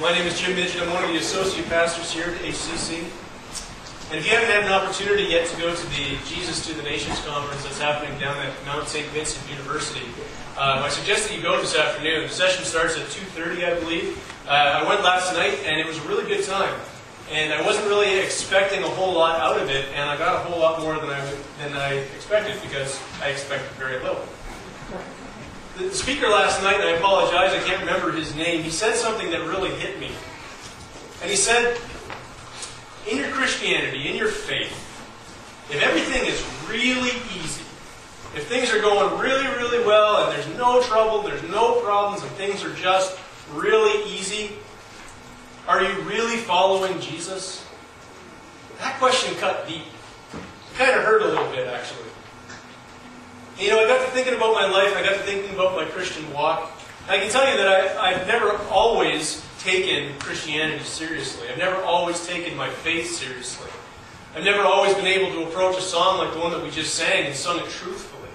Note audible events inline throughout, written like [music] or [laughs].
My name is Jim Midget. I'm one of the associate pastors here at HCC. And if you haven't had an opportunity yet to go to the Jesus to the Nations conference that's happening down at Mount St. Vincent University, um, I suggest that you go this afternoon. The session starts at 2.30, I believe. Uh, I went last night, and it was a really good time. And I wasn't really expecting a whole lot out of it, and I got a whole lot more than I, than I expected because I expected very little. The speaker last night, and I apologize, I can't remember his name, he said something that really hit me. And he said, in your Christianity, in your faith, if everything is really easy, if things are going really, really well, and there's no trouble, there's no problems, and things are just really easy, are you really following Jesus? That question cut deep. It kind of hurt a little bit, actually. You know, I got to thinking about my life, I got to thinking about my Christian walk. I can tell you that I, I've never always taken Christianity seriously. I've never always taken my faith seriously. I've never always been able to approach a song like the one that we just sang and sung it truthfully.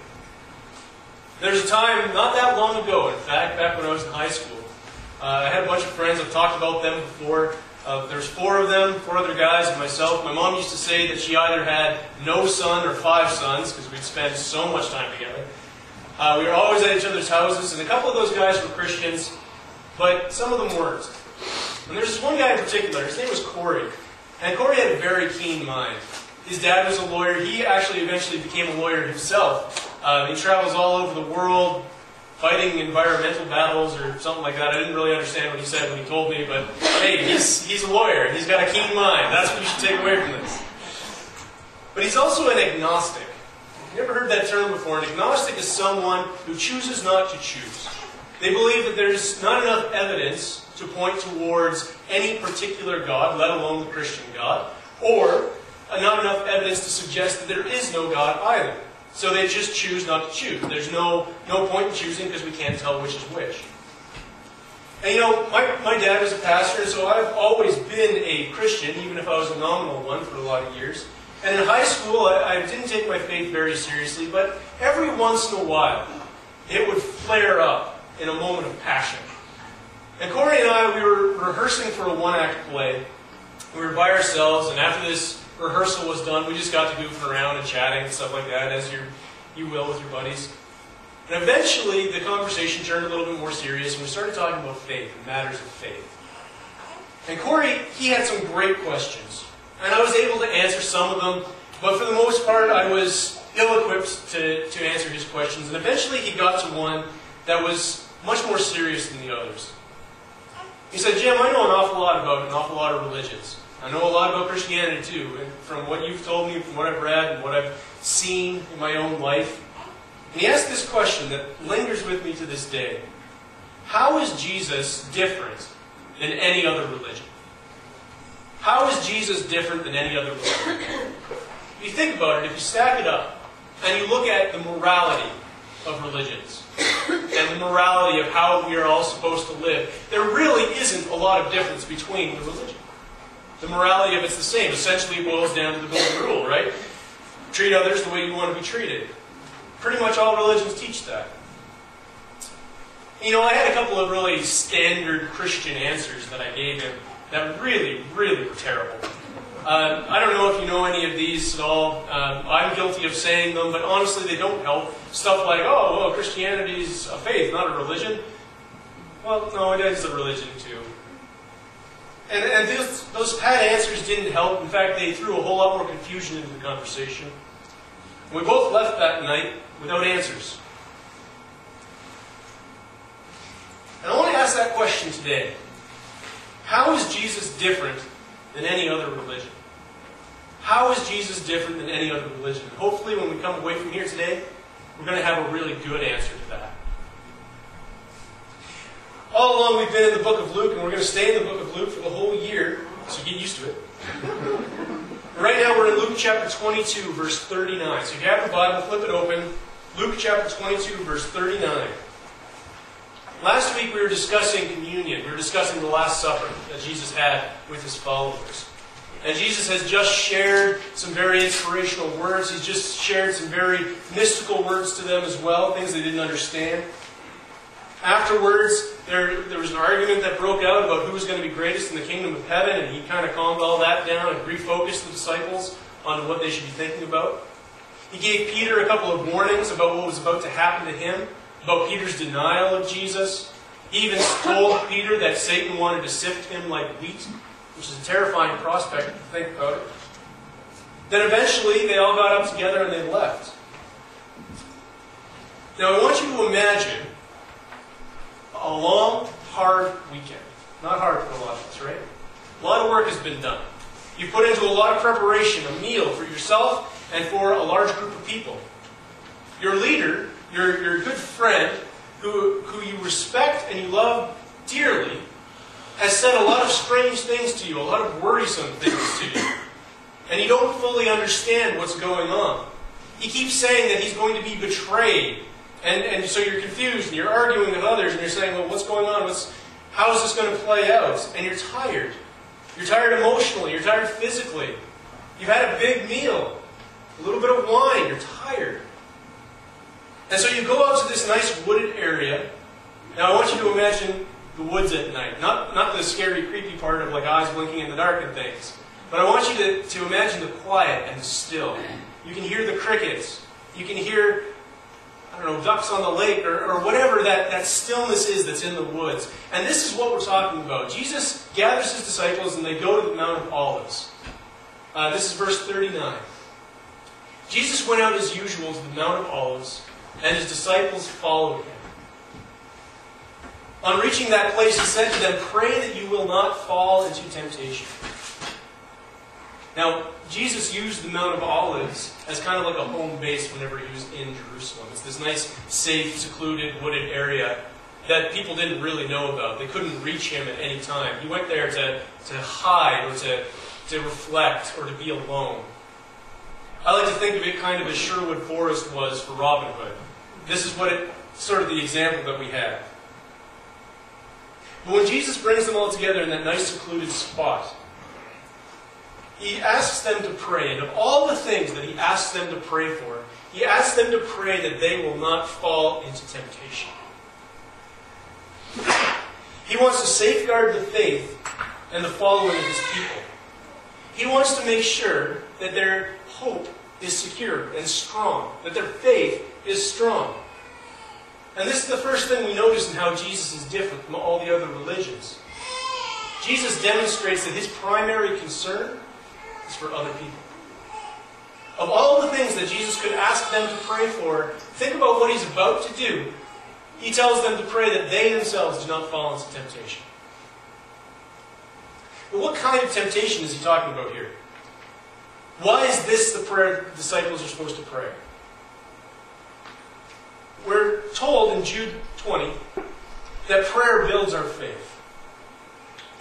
There's a time, not that long ago, in fact, back when I was in high school, uh, I had a bunch of friends, I've talked about them before. Uh, there's four of them, four other guys, and myself. My mom used to say that she either had no son or five sons because we'd spend so much time together. Uh, we were always at each other's houses, and a couple of those guys were Christians, but some of them weren't. And there's this one guy in particular, his name was Corey. And Corey had a very keen mind. His dad was a lawyer. He actually eventually became a lawyer himself. Uh, he travels all over the world, fighting environmental battles or something like that. I didn't really understand what he said when he told me, but hey, he's, he's a lawyer. He's got a keen mind. That's what you should take away from this. But he's also an agnostic. You ever heard that term before? An agnostic is someone who chooses not to choose. They believe that there's not enough evidence to point towards any particular God, let alone the Christian God, or not enough evidence to suggest that there is no God either. So they just choose not to choose. There's no, no point in choosing because we can't tell which is which. And you know, my, my dad was a pastor, so I've always been a Christian, even if I was a nominal one for a lot of years. And in high school, I, I didn't take my faith very seriously, but every once in a while, it would flare up in a moment of passion. And Corey and I, we were rehearsing for a one act play. We were by ourselves, and after this rehearsal was done, we just got to goofing around and chatting and stuff like that, as you you will with your buddies. And eventually, the conversation turned a little bit more serious, and we started talking about faith and matters of faith. And Corey, he had some great questions, and I was able to answer some of them, but for the most part, I was ill-equipped to, to answer his questions. And eventually, he got to one that was much more serious than the others. He said, Jim, I know an awful lot about an awful lot of religions. I know a lot about Christianity too, and from what you've told me, from what I've read, and what I've seen in my own life. And he asked this question that lingers with me to this day How is Jesus different than any other religion? How is Jesus different than any other religion? If you think about it, if you stack it up, and you look at the morality of religions, and the morality of how we are all supposed to live, there really isn't a lot of difference between the religions. The morality of it's the same. Essentially, boils down to the golden rule, right? Treat others the way you want to be treated. Pretty much all religions teach that. You know, I had a couple of really standard Christian answers that I gave him that really, really were terrible. Uh, I don't know if you know any of these at all. Uh, I'm guilty of saying them, but honestly, they don't help. Stuff like, oh, well, Christianity is a faith, not a religion. Well, no, it is a religion too. And, and those, those pat answers didn't help. In fact, they threw a whole lot more confusion into the conversation. We both left that night without answers. And I want to ask that question today. How is Jesus different than any other religion? How is Jesus different than any other religion? Hopefully, when we come away from here today, we're going to have a really good answer to that. All along, we've been in the book of Luke, and we're going to stay in the book Luke for the whole year, so get used to it. right now, we're in Luke chapter 22, verse 39. So if you have the Bible, flip it open. Luke chapter 22, verse 39. Last week, we were discussing communion. We were discussing the Last Supper that Jesus had with his followers. And Jesus has just shared some very inspirational words. He's just shared some very mystical words to them as well, things they didn't understand. Afterwards, there, there was an argument that broke out about who was going to be greatest in the kingdom of heaven, and he kind of calmed all that down and refocused the disciples on what they should be thinking about. He gave Peter a couple of warnings about what was about to happen to him, about Peter's denial of Jesus. He even told Peter that Satan wanted to sift him like wheat, which is a terrifying prospect to think about it. Then eventually they all got up together and they left. Now I want you to imagine a long, hard weekend. Not hard for a lot of us, right? A lot of work has been done. You put into a lot of preparation, a meal for yourself and for a large group of people. Your leader, your, your good friend, who, who you respect and you love dearly, has said a lot of strange things to you, a lot of worrisome things to you. And you don't fully understand what's going on. He keeps saying that he's going to be betrayed. And, and so you're confused and you're arguing with others and you're saying, well, what's going on? What's, how is this going to play out? And you're tired. You're tired emotionally. You're tired physically. You've had a big meal, a little bit of wine. You're tired. And so you go out to this nice wooded area. Now I want you to imagine the woods at night. Not, not the scary, creepy part of like eyes blinking in the dark and things. But I want you to, to imagine the quiet and the still. You can hear the crickets. You can hear, Don't know, ducks on the lake or, or whatever that, that stillness is that's in the woods. And this is what we're talking about. Jesus gathers his disciples and they go to the Mount of Olives. Uh, this is verse 39. Jesus went out as usual to the Mount of Olives, and his disciples followed him. On reaching that place, he said to them, Pray that you will not fall into temptation. Now, Jesus used the Mount of Olives as kind of like a home base whenever he was in Jerusalem. It's this nice, safe, secluded, wooded area that people didn't really know about. They couldn't reach him at any time. He went there to, to hide or to, to reflect or to be alone. I like to think of it kind of as Sherwood Forest was for Robin Hood. This is what it, sort of the example that we have. But when Jesus brings them all together in that nice secluded spot, he asks them to pray. And of all the things that he asks them to pray for, he asks them to pray that they will not fall into temptation. He wants to safeguard the faith and the following of his people. He wants to make sure that their hope is secure and strong, that their faith is strong. And this is the first thing we notice in how Jesus is different from all the other religions. Jesus demonstrates that his primary concern is for other people. Of all the things that Jesus could ask them to pray for, think about what he's about to do. He tells them to pray that they themselves do not fall into temptation. But what kind of temptation is he talking about here? Why is this the prayer the disciples are supposed to pray? We're told in Jude 20 that prayer builds our faith.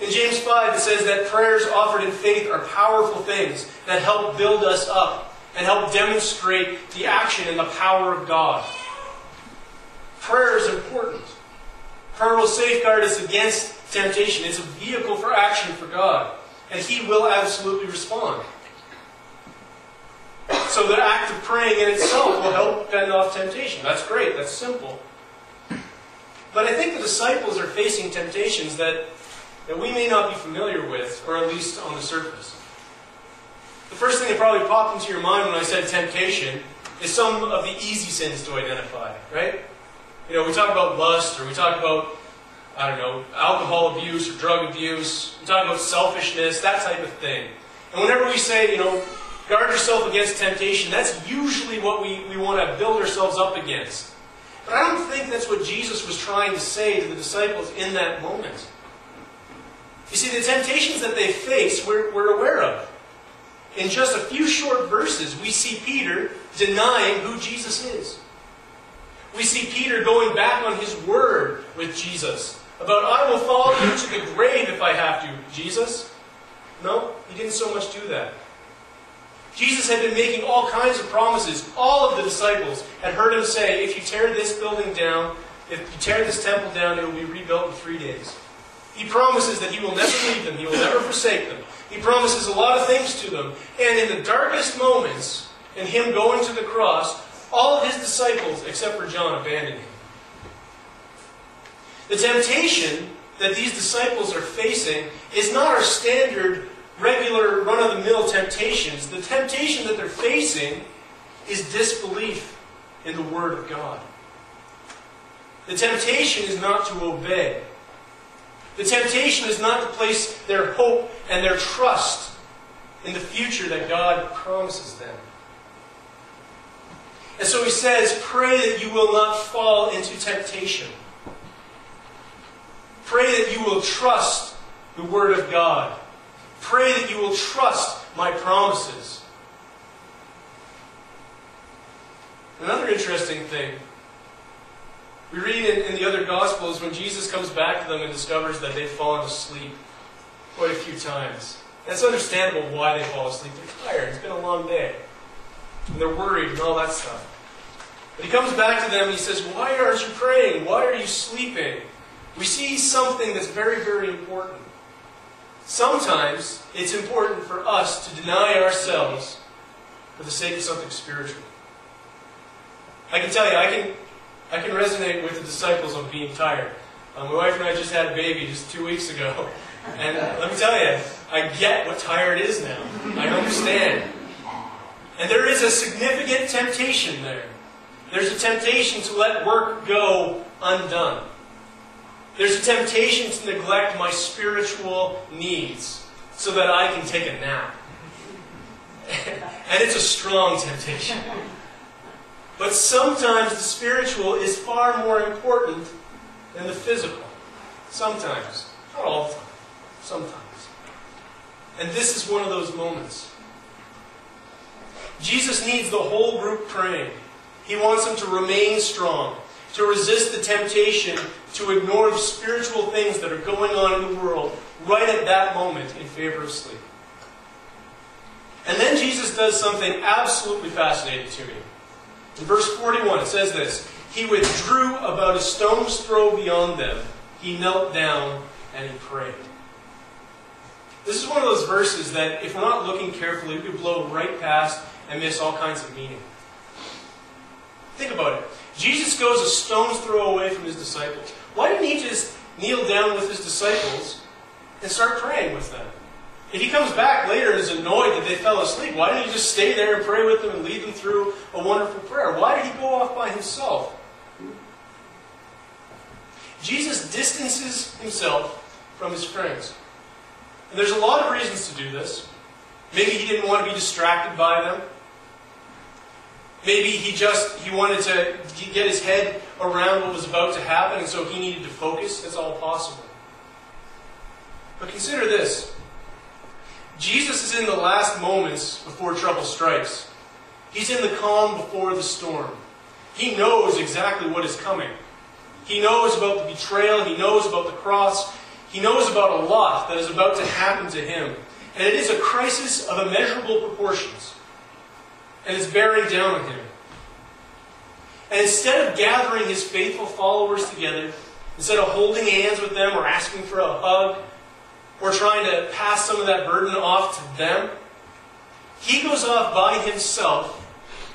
In James 5, it says that prayers offered in faith are powerful things that help build us up and help demonstrate the action and the power of God. Prayer is important. Prayer will safeguard us against temptation. It's a vehicle for action for God, and He will absolutely respond. So the act of praying in itself will help fend off temptation. That's great. That's simple. But I think the disciples are facing temptations that, that we may not be familiar with, or at least on the surface. The first thing that probably popped into your mind when I said temptation is some of the easy sins to identify, right? You know, we talk about lust, or we talk about, I don't know, alcohol abuse or drug abuse. We talk about selfishness, that type of thing. And whenever we say, you know, guard yourself against temptation, that's usually what we, we want to build ourselves up against. But I don't think that's what Jesus was trying to say to the disciples in that moment. You see, the temptations that they face, we're, we're aware of. In just a few short verses, we see Peter denying who Jesus is. We see Peter going back on his word with Jesus about, I will follow you to the grave if I have to, Jesus. No, he didn't so much do that. Jesus had been making all kinds of promises. All of the disciples had heard him say, if you tear this building down, if you tear this temple down, it will be rebuilt in three days. He promises that he will never leave them, he will never forsake them. He promises a lot of things to them. And in the darkest moments, in him going to the cross, all of his disciples, except for John, abandoned him. The temptation that these disciples are facing is not our standard, regular, run of the mill temptations. The temptation that they're facing is disbelief in the Word of God. The temptation is not to obey. The temptation is not to place their hope and their trust in the future that God promises them. And so he says, Pray that you will not fall into temptation. Pray that you will trust the Word of God. Pray that you will trust my promises. Another interesting thing we read in, in, the other Gospels when Jesus comes back to them and discovers that they've fallen asleep quite a few times. That's understandable why they fall asleep. They're tired. It's been a long day. And they're worried and all that stuff. But he comes back to them and he says, Why aren't you praying? Why are you sleeping? We see something that's very, very important. Sometimes it's important for us to deny ourselves for the sake of something spiritual. I can tell you, I can, I can resonate with the disciples on being tired. Uh, my wife and I just had a baby just two weeks ago. [laughs] And let me tell you, I get what tired is now. I understand. And there is a significant temptation there. There's a temptation to let work go undone. There's a temptation to neglect my spiritual needs so that I can take a nap. [laughs] and it's a strong temptation. But sometimes the spiritual is far more important than the physical. Sometimes. Not all the time. Sometimes. And this is one of those moments. Jesus needs the whole group praying. He wants them to remain strong, to resist the temptation to ignore the spiritual things that are going on in the world right at that moment in favor of sleep. And then Jesus does something absolutely fascinating to me. In verse 41, it says this He withdrew about a stone's throw beyond them. He knelt down and he prayed. This is one of those verses that, if we're not looking carefully, we could blow right past and miss all kinds of meaning. Think about it. Jesus goes a stone's throw away from his disciples. Why didn't he just kneel down with his disciples and start praying with them? If he comes back later and is annoyed that they fell asleep, why didn't he just stay there and pray with them and lead them through a wonderful prayer? Why did he go off by himself? Jesus distances himself from his friends. And there's a lot of reasons to do this. Maybe he didn't want to be distracted by them. Maybe he just he wanted to get his head around what was about to happen, and so he needed to focus. That's all possible. But consider this. Jesus is in the last moments before trouble strikes. He's in the calm before the storm. He knows exactly what is coming. He knows about the betrayal. He knows about the cross. He knows about a lot that is about to happen to him. And it is a crisis of immeasurable proportions and it's bearing down on him. And instead of gathering his faithful followers together, instead of holding hands with them or asking for a hug or trying to pass some of that burden off to them, he goes off by himself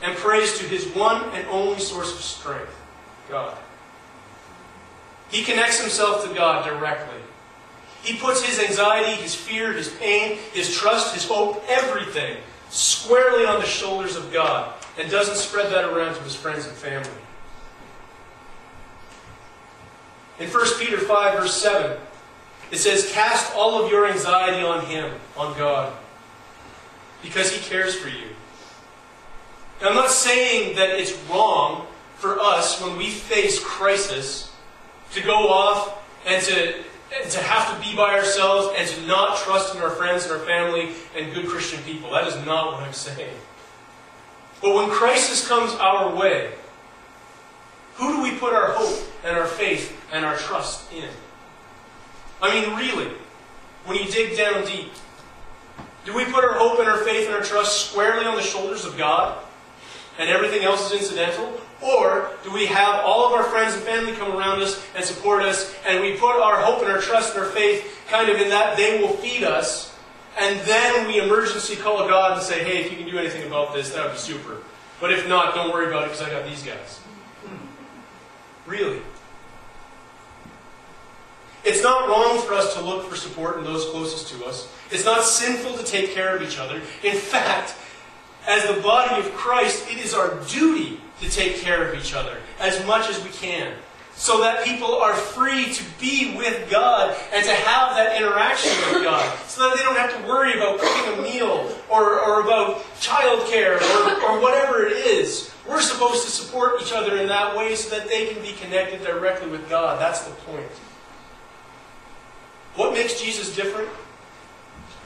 and prays to his one and only source of strength God. He connects himself to God directly. He puts his anxiety, his fear, his pain, his trust, his hope, everything squarely on the shoulders of God and doesn't spread that around to his friends and family. In 1 Peter 5, verse 7, it says, Cast all of your anxiety on him, on God, because he cares for you. I'm not saying that it's wrong for us when we face crisis to go off and to to have to be by ourselves and to not trust in our friends and our family and good Christian people. That is not what I'm saying. But when crisis comes our way, who do we put our hope and our faith and our trust in? I mean, really, when you dig down deep, do we put our hope and our faith and our trust squarely on the shoulders of God and everything else is incidental? Or do we have all of our friends and family come around us and support us, and we put our hope and our trust and our faith kind of in that they will feed us, and then we emergency call God and say, hey, if you can do anything about this, that would be super. But if not, don't worry about it because I got these guys. Really? It's not wrong for us to look for support in those closest to us. It's not sinful to take care of each other. In fact, as the body of Christ, it is our duty to take care of each other as much as we can. So that people are free to be with God and to have that interaction with God. So that they don't have to worry about cooking a meal or, or about childcare or, or whatever it is. We're supposed to support each other in that way so that they can be connected directly with God. That's the point. What makes Jesus different?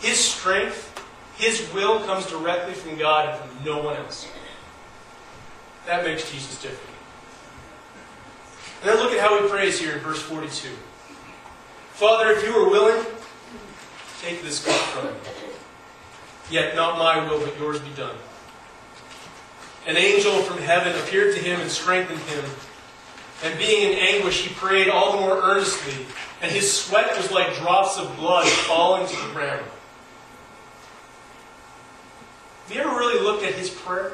His strength, his will comes directly from God and from no one else. That makes Jesus different. And then look at how he prays here in verse 42. Father, if you are willing, take this cup from me. Yet not my will, but yours be done. An angel from heaven appeared to him and strengthened him. And being in anguish, he prayed all the more earnestly, and his sweat was like drops of blood falling to the ground. Have you ever really looked at his prayer?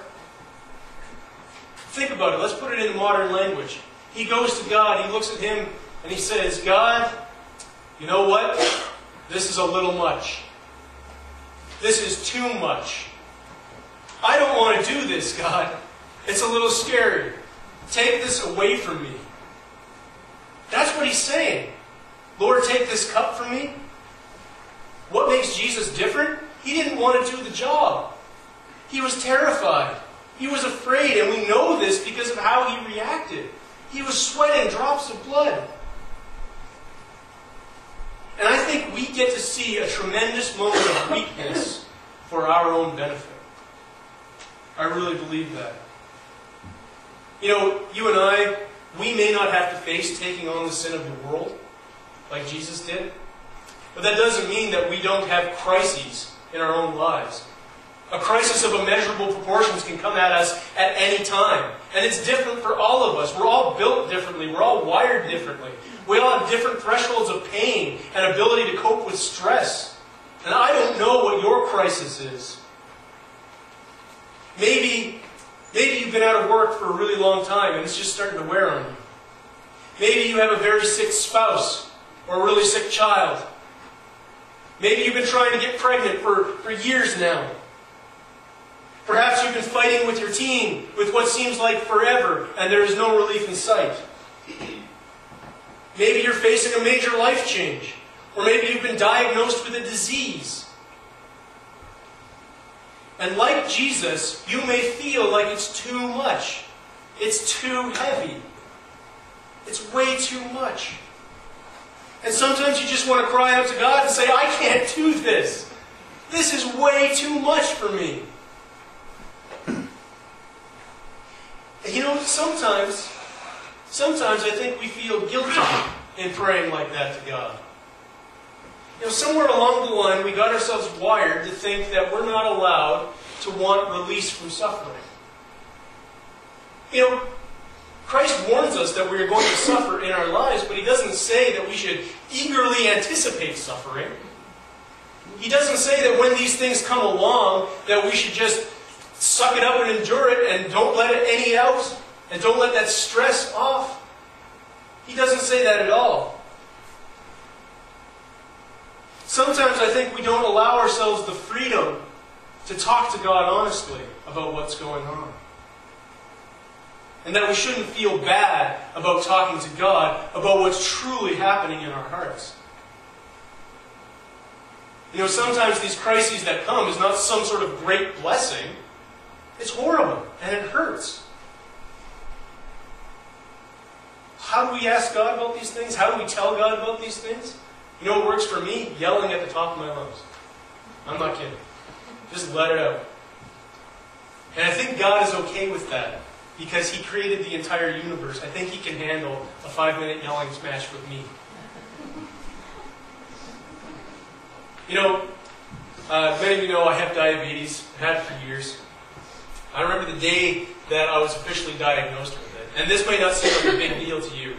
Think about it. Let's put it in modern language. He goes to God, he looks at him, and he says, God, you know what? This is a little much. This is too much. I don't want to do this, God. It's a little scary. Take this away from me. That's what he's saying. Lord, take this cup from me. What makes Jesus different? He didn't want to do the job. He was terrified. He was afraid, and we know this because of how he reacted. He was sweating drops of blood. And I think we get to see a tremendous moment of weakness for our own benefit. I really believe that. You know, you and I, we may not have to face taking on the sin of the world like Jesus did, but that doesn't mean that we don't have crises in our own lives. A crisis of immeasurable proportions can come at us at any time. And it's different for all of us. We're all built differently. We're all wired differently. We all have different thresholds of pain and ability to cope with stress. And I don't know what your crisis is. Maybe, maybe you've been out of work for a really long time and it's just starting to wear on you. Maybe you have a very sick spouse or a really sick child. Maybe you've been trying to get pregnant for, for years now. Perhaps you've been fighting with your team with what seems like forever, and there is no relief in sight. Maybe you're facing a major life change, or maybe you've been diagnosed with a disease. And like Jesus, you may feel like it's too much. It's too heavy. It's way too much. And sometimes you just want to cry out to God and say, I can't do this. This is way too much for me. [clears throat] You know, sometimes, sometimes I think we feel guilty in praying like that to God. You know, somewhere along the line, we got ourselves wired to think that we're not allowed to want release from suffering. You know, Christ warns us that we are going to suffer in our lives, but He doesn't say that we should eagerly anticipate suffering. He doesn't say that when these things come along, that we should just suck it up and endure it and don't let it any out and don't let that stress off. He doesn't say that at all. Sometimes I think we don't allow ourselves the freedom to talk to God honestly about what's going on. And that we shouldn't feel bad about talking to God about what's truly happening in our hearts. You know, sometimes these crises that come is not some sort of great blessing. It's horrible and it hurts. How do we ask God about these things? How do we tell God about these things? You know what works for me? Yelling at the top of my lungs. I'm not kidding. Just let it out. And I think God is okay with that because He created the entire universe. I think He can handle a five minute yelling smash with me. You know, uh, many of you know I have diabetes. I had it for years. I remember the day that I was officially diagnosed with it. And this may not seem like a big deal to you.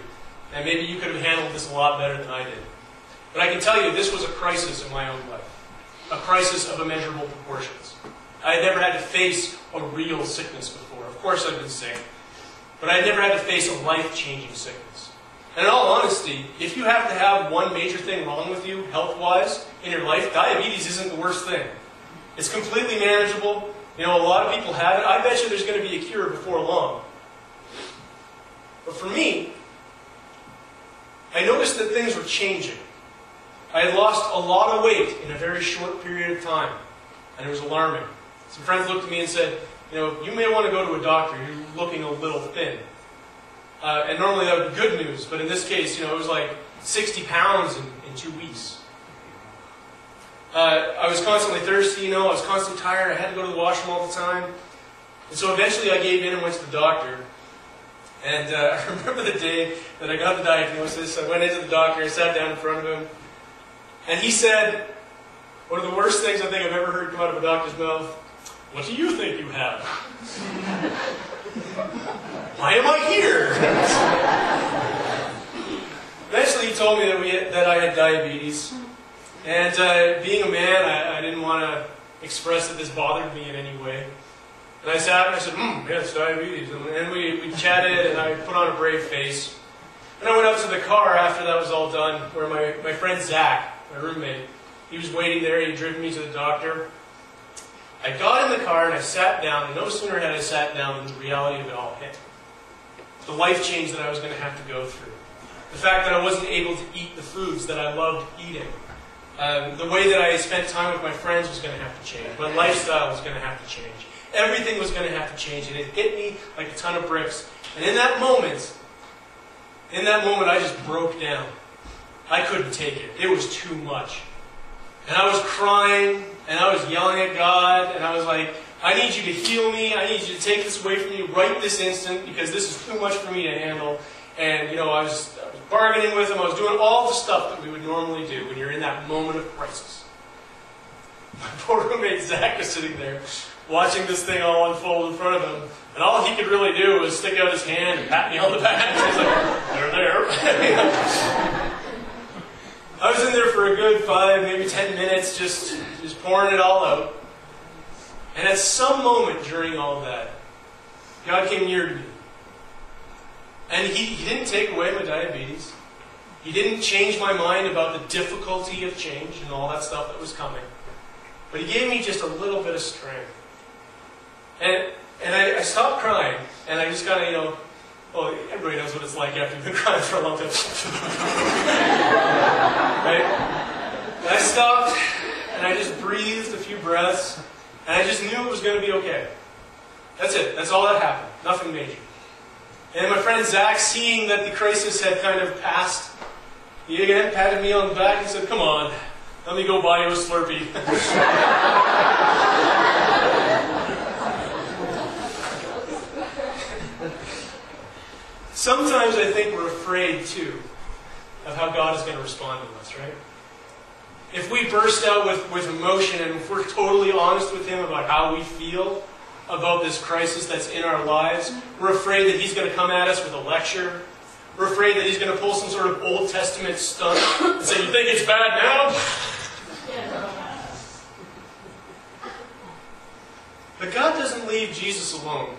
And maybe you could have handled this a lot better than I did. But I can tell you this was a crisis in my own life. A crisis of immeasurable proportions. I had never had to face a real sickness before. Course I've been sick. But I never had to face a life-changing sickness. And in all honesty, if you have to have one major thing wrong with you, health wise, in your life, diabetes isn't the worst thing. It's completely manageable. You know, a lot of people have it. I bet you there's going to be a cure before long. But for me, I noticed that things were changing. I had lost a lot of weight in a very short period of time, and it was alarming. Some friends looked at me and said, You know, you may want to go to a doctor. You're looking a little thin. Uh, and normally that would be good news, but in this case, you know, it was like 60 pounds in, in two weeks. Uh, I was constantly thirsty, you know, I was constantly tired, I had to go to the washroom all the time. And so eventually I gave in and went to the doctor. And uh, [laughs] I remember the day that I got the diagnosis. I went into the doctor, I sat down in front of him, and he said, One of the worst things I think I've ever heard come out of a doctor's mouth What do you think you have? Why am I here? Eventually, he told me that, we that I had diabetes. And uh, being a man, I, I didn't want to express that this bothered me in any way. And I sat and I said, hmm, it's diabetes. And, and we, we chatted, and I put on a brave face. And I went out to the car after that was all done, where my, my friend Zach, my roommate, he was waiting there. He had driven me to the doctor. I got in the car and I sat down, and no sooner had I sat down than the reality of it all hit. The life change that I was going to have to go through. The fact that I wasn't able to eat the foods that I loved eating. Um, the way that I spent time with my friends was going to have to change. My lifestyle was going to have to change. Everything was going to have to change. And it hit me like a ton of bricks. And in that moment, in that moment, I just broke down. I couldn't take it. It was too much. And I was crying, and I was yelling at God, and I was like, I need you to heal me. I need you to take this away from me right this instant because this is too much for me to handle. And, you know, I was, I was bargaining with him. I was doing all the stuff that we would normally do when you're in that moment of crisis. [laughs] My poor roommate Zach was sitting there watching this thing all unfold in front of him. And all he could really do was stick out his hand and pat me on the back. [laughs] He's like, they're there. [laughs] I was in there for a good five, maybe ten minutes, just, just pouring it all out. And at some moment during all that, God came near to me. And he, he didn't take away my diabetes. He didn't change my mind about the difficulty of change and all that stuff that was coming. But he gave me just a little bit of strength. And, and I, I stopped crying, and I just kind of, you know, well, everybody knows what it's like after you've been crying for a long time. right? And I stopped, and I just breathed a few breaths, and I just knew it was going to be okay. That's it. That's all that happened. Nothing major. And my friend Zach, seeing that the crisis had kind of passed, he again patted me on the back and said, Come on, let me go buy you a Slurpee. [laughs] Sometimes I think we're afraid too of how God is going to respond to us, right? If we burst out with, with emotion and if we're totally honest with Him about how we feel about this crisis that's in our lives, we're afraid that He's going to come at us with a lecture. We're afraid that He's going to pull some sort of Old Testament stunt and say, You think it's bad now? But God doesn't leave Jesus alone.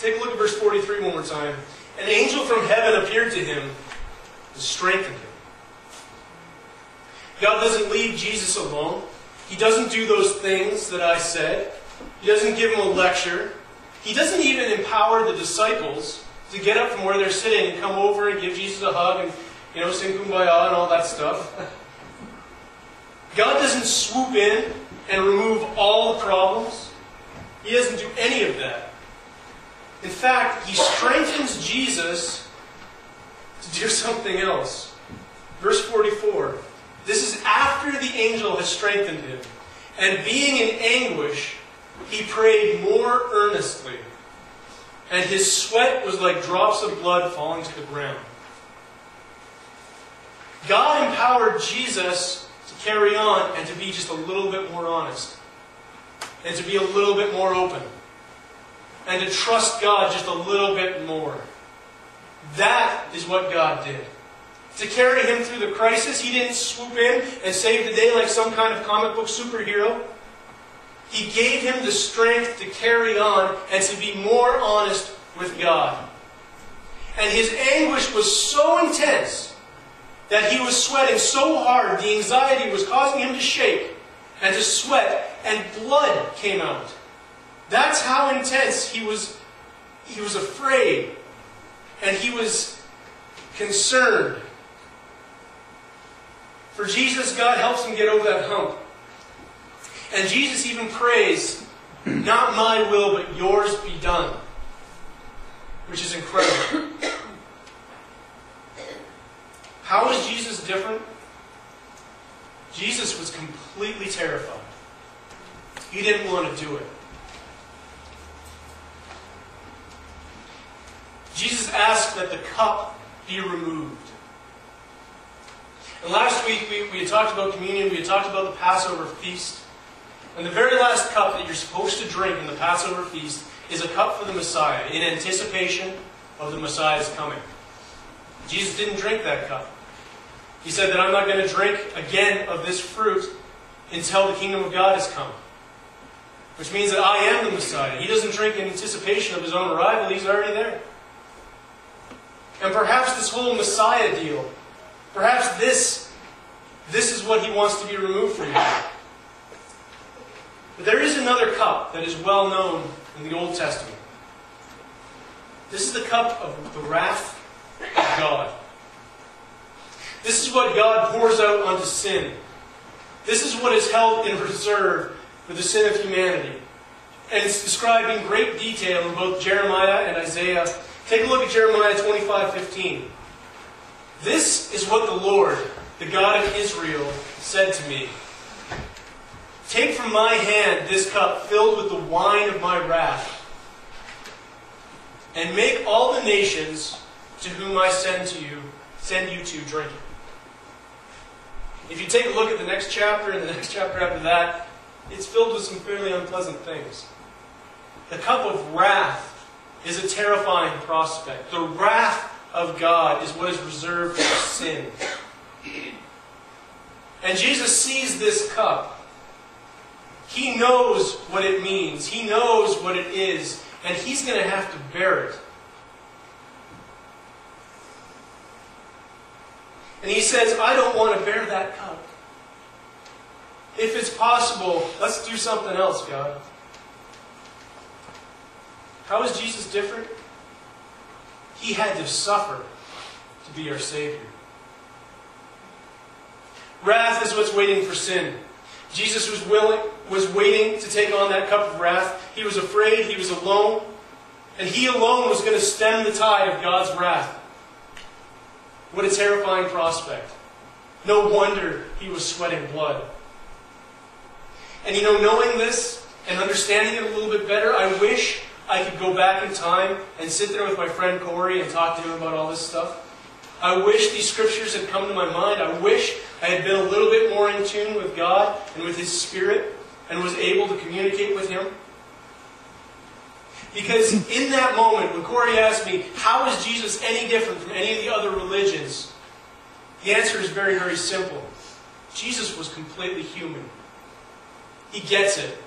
Take a look at verse 43 one more time. An angel from heaven appeared to him and strengthened him. God doesn't leave Jesus alone. He doesn't do those things that I said. He doesn't give him a lecture. He doesn't even empower the disciples to get up from where they're sitting and come over and give Jesus a hug and, you know, sing kumbaya and all that stuff. God doesn't swoop in and remove all the problems. He doesn't do any of that. In fact, he strengthens Jesus to do [laughs] something else. Verse 44. This is after the angel has strengthened him. And being in anguish, he prayed more earnestly. And his sweat was like drops of blood falling to the ground. God empowered Jesus to carry on and to be just a little bit more honest. And to be a little bit more open and to trust God just a little bit more. That is what God did. To carry him through the crisis, he didn't swoop in and save the day like some kind of comic book superhero. He gave him the strength to carry on and to be more honest with God. And his anguish was so intense that he was sweating so hard, the anxiety was causing him to shake and to sweat, and blood came out. That's how intense he was. He was afraid, and he was concerned. For Jesus, God helps him get over that hump. And Jesus even prays, Not my will, but yours be done. Which is incredible. How is Jesus different? Jesus was completely terrified. He didn't want to do it. Jesus asked that the cup be removed. And last week we, we had talked about communion, we had talked about the Passover feast. And the very last cup that you're supposed to drink in the Passover feast is a cup for the Messiah in anticipation of the Messiah's coming. Jesus didn't drink that cup. He said that I'm not going to drink again of this fruit until the kingdom of God has come. Which means that I am the Messiah. He doesn't drink in anticipation of his own arrival, he's already there. And perhaps this whole Messiah deal, perhaps this, this is what he wants to be removed from you. But there is another cup that is well known in the Old Testament. This is the cup of the wrath of God. This is what God pours out onto sin. This is what is held in reserve for the sin of humanity. And it's described in great detail in both Jeremiah and Isaiah. Take a look at Jeremiah 25 15. This is what the Lord, the God of Israel, said to me Take from my hand this cup filled with the wine of my wrath, and make all the nations to whom I send to you send you to drink it. If you take a look at the next chapter and the next chapter after that, it's filled with some fairly unpleasant things. The cup of wrath is a terrifying prospect. The wrath of God is what is reserved for sin. And Jesus sees this cup. He knows what it means, He knows what it is, and He's going to have to bear it. And He says, I don't want to bear that cup. If it's possible, let's do something else, God. How is Jesus different? He had to suffer to be our Savior. Wrath is what's waiting for sin. Jesus was willing, was waiting to take on that cup of wrath. He was afraid, he was alone, and he alone was going to stem the tide of God's wrath. What a terrifying prospect. No wonder he was sweating blood. And you know, knowing this and understanding it a little bit better, I wish I could go back in time and sit there with my friend Corey and talk to him about all this stuff. I wish these scriptures had come to my mind. I wish I had been a little bit more in tune with God and with His Spirit and was able to communicate with Him. Because in that moment, when Corey asked me, How is Jesus any different from any of the other religions? The answer is very, very simple. Jesus was completely human. He gets it.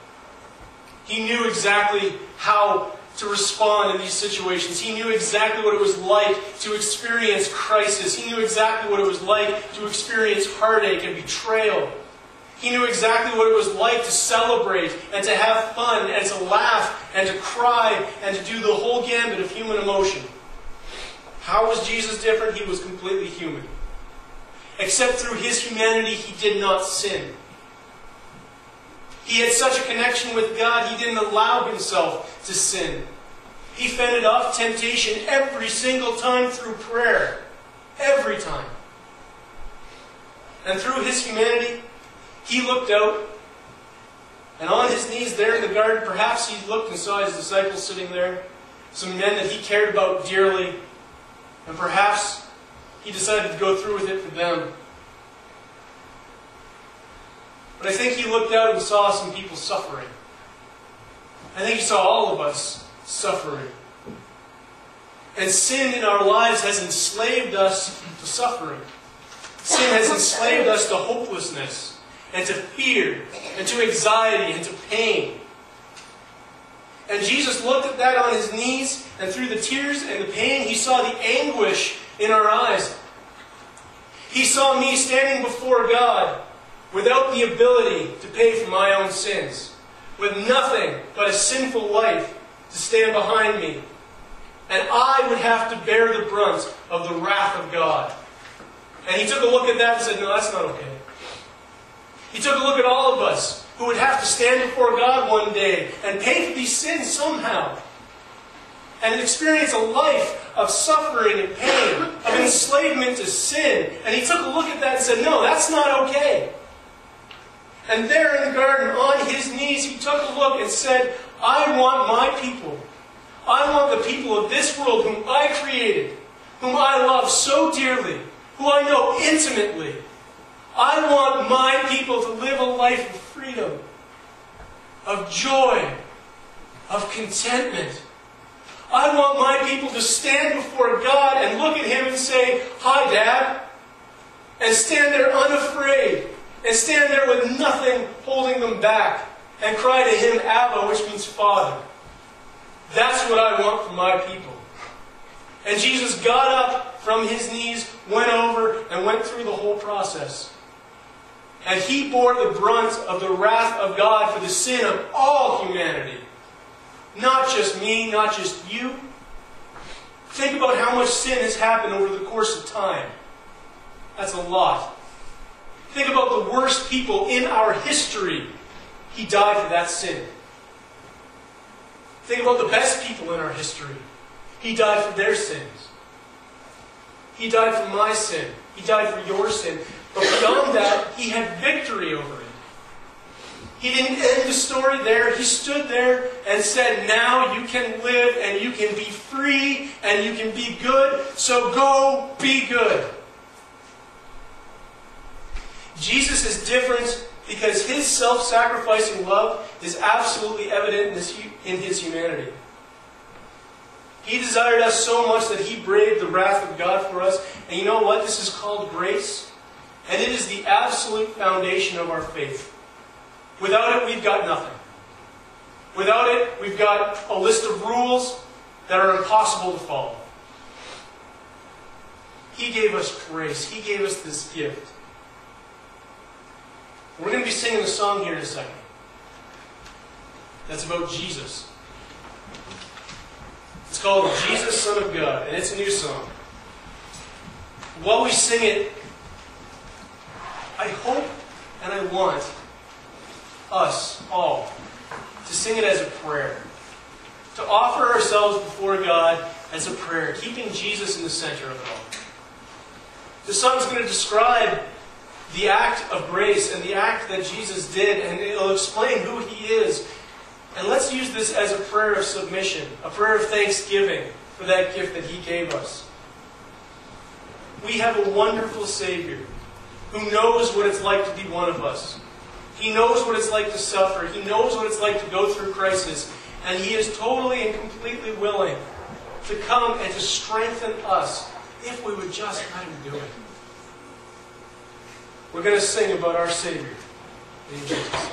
He knew exactly how to respond in these situations. He knew exactly what it was like to experience crisis. He knew exactly what it was like to experience heartache and betrayal. He knew exactly what it was like to celebrate and to have fun and to laugh and to cry and to do the whole gambit of human emotion. How was Jesus different? He was completely human. Except through his humanity, he did not sin. He had such a connection with God, he didn't allow himself to sin. He fended off temptation every single time through prayer. Every time. And through his humanity, he looked out, and on his knees there in the garden, perhaps he looked and saw his disciples sitting there, some men that he cared about dearly, and perhaps he decided to go through with it for them. But I think he looked out and saw some people suffering. I think he saw all of us suffering. And sin in our lives has enslaved us to suffering. Sin has enslaved us to hopelessness and to fear and to anxiety and to pain. And Jesus looked at that on his knees, and through the tears and the pain, he saw the anguish in our eyes. He saw me standing before God without the ability to pay for my own sins, with nothing but a sinful life to stand behind me. And I would have to bear the brunt of the wrath of God. And he took a look at that and said, No, that's not okay. He took a look at all of us who would have to stand before God one day and pay for these sins somehow. And experience a life of suffering and pain, of enslavement to sin. And he took a look at that and said, No, that's not okay. And there in the garden, on his knees, he took a look and said, I want my people. I want the people of this world whom I created, whom I love so dearly, who I know intimately. I want my people to live a life of freedom, of joy, of contentment. I want my people to stand before God and look at Him and say, Hi, Dad. And stand there unafraid. And stand there with nothing holding them back. And cry to Him, Abba, which means Father. That's what I want for my people. And Jesus got up from his knees, went over, and went through the whole process. And he bore the brunt of the wrath of God for the sin of all humanity. Not just me, not just you. Think about how much sin has happened over the course of time. That's a lot. Think about the worst people in our history. He died for that sin. Think about the best people in our history. He died for their sins. He died for my sin. He died for your sin. But beyond that, he had victory over it. He didn't end the story there. He stood there and said, Now you can live and you can be free and you can be good, so go be good. Jesus is different because his self sacrificing love is absolutely evident in his humanity. He desired us so much that he braved the wrath of God for us. And you know what? This is called grace. And it is the absolute foundation of our faith. Without it, we've got nothing. Without it, we've got a list of rules that are impossible to follow. He gave us grace. He gave us this gift. We're going to be singing a song here in a second. That's about Jesus. It's called Jesus, Son of God, and it's a new song. While we sing it, I hope and I want us all to sing it as a prayer. To offer ourselves before God as a prayer, keeping Jesus in the center of it all. The song is going to describe the act of grace and the act that Jesus did, and it'll explain who He is. And let's use this as a prayer of submission, a prayer of thanksgiving for that gift that He gave us. We have a wonderful Savior who knows what it's like to be one of us. He knows what it's like to suffer. He knows what it's like to go through crisis. And He is totally and completely willing to come and to strengthen us if we would just let Him do it. We're going to sing about our Savior. In Jesus.